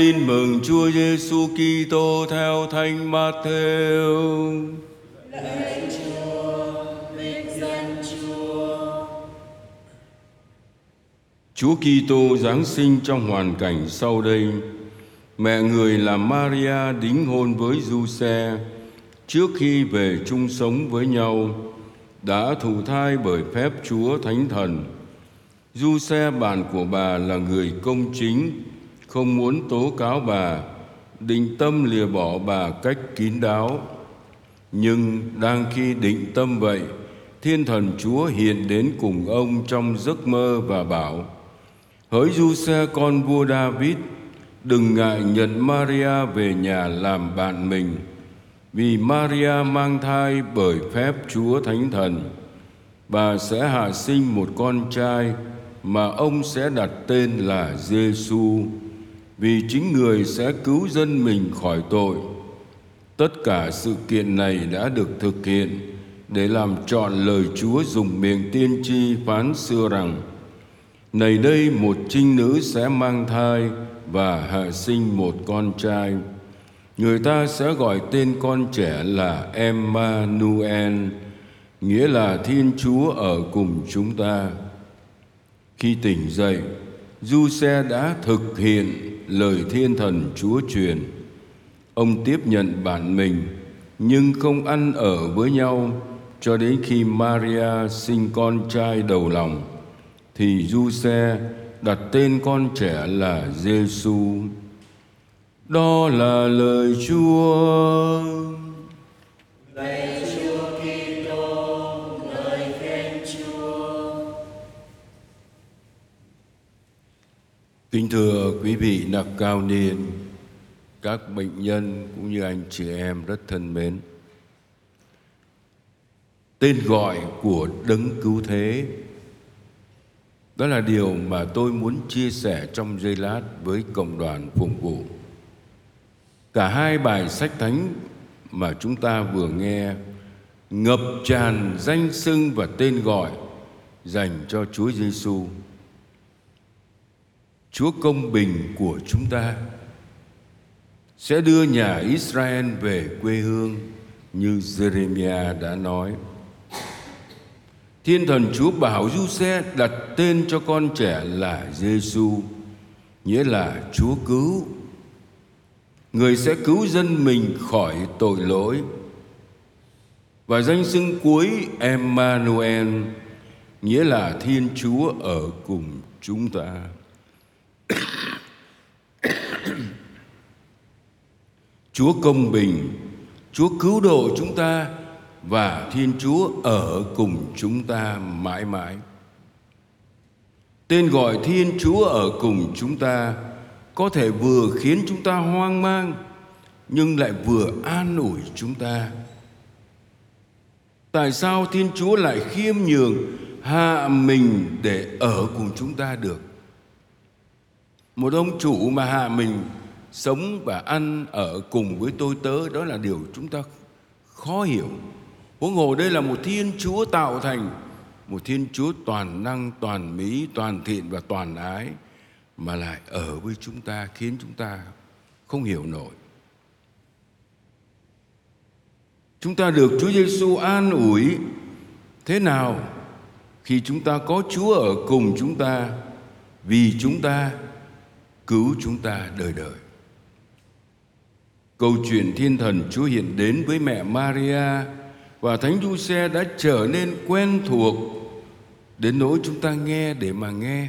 Tin mừng Chúa Giêsu Kitô theo Thánh Matthew. Lạy Chúa, vinh danh Chúa. Chúa Kitô giáng sinh trong hoàn cảnh sau đây. Mẹ người là Maria đính hôn với Giuse trước khi về chung sống với nhau đã thụ thai bởi phép Chúa Thánh Thần. Giuse bạn của bà là người công chính, không muốn tố cáo bà, định tâm lìa bỏ bà cách kín đáo. Nhưng đang khi định tâm vậy, Thiên Thần Chúa hiện đến cùng ông trong giấc mơ và bảo: Hỡi Giuse con vua David, đừng ngại nhận Maria về nhà làm bạn mình, vì Maria mang thai bởi phép Chúa Thánh Thần. Bà sẽ hạ sinh một con trai mà ông sẽ đặt tên là Giêsu, vì chính người sẽ cứu dân mình khỏi tội. Tất cả sự kiện này đã được thực hiện để làm trọn lời Chúa dùng miệng tiên tri phán xưa rằng: Này đây một trinh nữ sẽ mang thai và hạ sinh một con trai. Người ta sẽ gọi tên con trẻ là Emmanuel, nghĩa là Thiên Chúa ở cùng chúng ta. Khi tỉnh dậy, Du-xe đã thực hiện lời thiên thần Chúa truyền. Ông tiếp nhận bản mình, nhưng không ăn ở với nhau cho đến khi Maria sinh con trai đầu lòng. Thì Du-xe đặt tên con trẻ là Giêsu. Đó là lời Chúa. Lạy Kính thưa quý vị nặc cao niên, các bệnh nhân cũng như anh chị em rất thân mến. Tên gọi của đấng cứu thế đó là điều mà tôi muốn chia sẻ trong giây lát với cộng đoàn phụng vụ. Cả hai bài sách thánh mà chúng ta vừa nghe ngập tràn danh xưng và tên gọi dành cho Chúa Giêsu. Chúa công bình của chúng ta sẽ đưa nhà Israel về quê hương như Jeremiah đã nói. Thiên thần Chúa bảo Du-xe đặt tên cho con trẻ là Giêsu, nghĩa là Chúa cứu. Người sẽ cứu dân mình khỏi tội lỗi. Và danh xưng cuối Emmanuel nghĩa là Thiên Chúa ở cùng chúng ta. Chúa công bình, Chúa cứu độ chúng ta và Thiên Chúa ở cùng chúng ta mãi mãi. Tên gọi Thiên Chúa ở cùng chúng ta có thể vừa khiến chúng ta hoang mang nhưng lại vừa an ủi chúng ta. Tại sao Thiên Chúa lại khiêm nhường hạ mình để ở cùng chúng ta được? Một ông chủ mà hạ mình sống và ăn ở cùng với tôi tớ đó là điều chúng ta khó hiểu. Huống hồ đây là một Thiên Chúa tạo thành một Thiên Chúa toàn năng, toàn mỹ, toàn thiện và toàn ái mà lại ở với chúng ta khiến chúng ta không hiểu nổi. Chúng ta được Chúa Giêsu an ủi thế nào khi chúng ta có Chúa ở cùng chúng ta vì chúng ta cứu chúng ta đời đời. Câu chuyện thiên thần Chúa hiện đến với mẹ Maria và Thánh Giuse đã trở nên quen thuộc đến nỗi chúng ta nghe để mà nghe.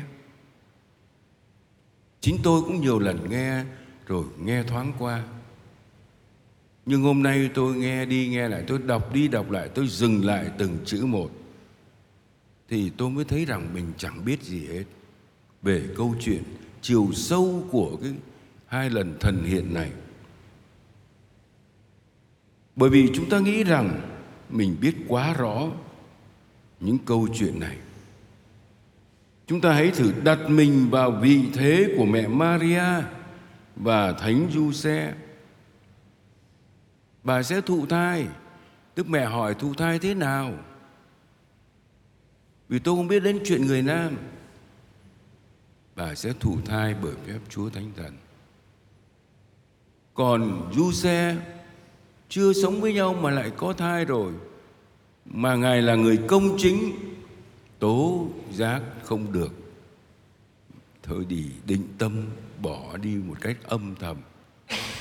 Chính tôi cũng nhiều lần nghe rồi nghe thoáng qua. Nhưng hôm nay tôi nghe đi nghe lại, tôi đọc đi đọc lại, tôi dừng lại từng chữ một. Thì tôi mới thấy rằng mình chẳng biết gì hết về câu chuyện chiều sâu của cái hai lần thần hiện này. Bởi vì chúng ta nghĩ rằng mình biết quá rõ những câu chuyện này. Chúng ta hãy thử đặt mình vào vị thế của mẹ Maria và Thánh Giuse. Bà sẽ thụ thai, tức mẹ hỏi thụ thai thế nào? Vì tôi không biết đến chuyện người nam. Bà sẽ thụ thai bởi phép Chúa Thánh Thần. còn du xe chưa sống với nhau mà lại có thai rồi mà ngài là người công chính tố giác không được thôi thì định tâm bỏ đi một cách âm thầm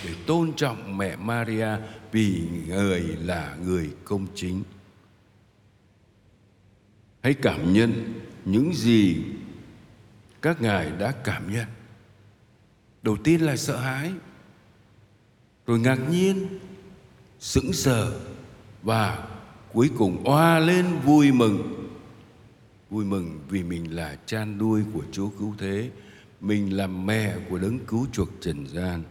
để tôn trọng mẹ Maria vì người là người công chính. Hãy cảm nhận những gì các ngài đã cảm nhận. Đầu tiên là sợ hãi, rồi ngạc nhiên, sững sờ và cuối cùng oa lên vui mừng. Vui mừng vì mình là chan đuôi của Chúa cứu thế, mình là mẹ của đấng cứu chuộc trần gian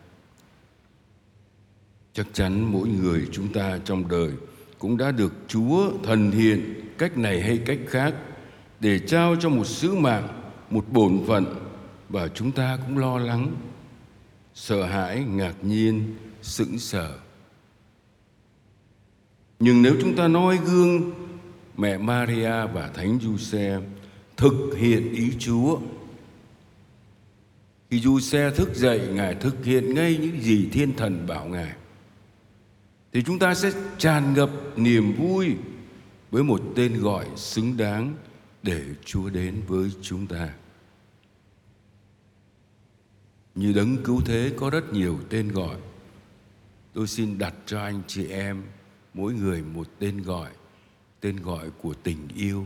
chắc chắn mỗi người chúng ta trong đời cũng đã được Chúa thần hiện cách này hay cách khác để trao cho một sứ mạng, một bổn phận và chúng ta cũng lo lắng, sợ hãi, ngạc nhiên, sững sờ. Nhưng nếu chúng ta noi gương mẹ Maria và Thánh Giuse thực hiện ý Chúa khi Giuse thức dậy, Ngài thực hiện ngay những gì thiên thần bảo Ngài thì chúng ta sẽ tràn ngập niềm vui với một tên gọi xứng đáng để Chúa đến với chúng ta. Như đấng cứu thế có rất nhiều tên gọi. Tôi xin đặt cho anh chị em mỗi người một tên gọi, tên gọi của tình yêu,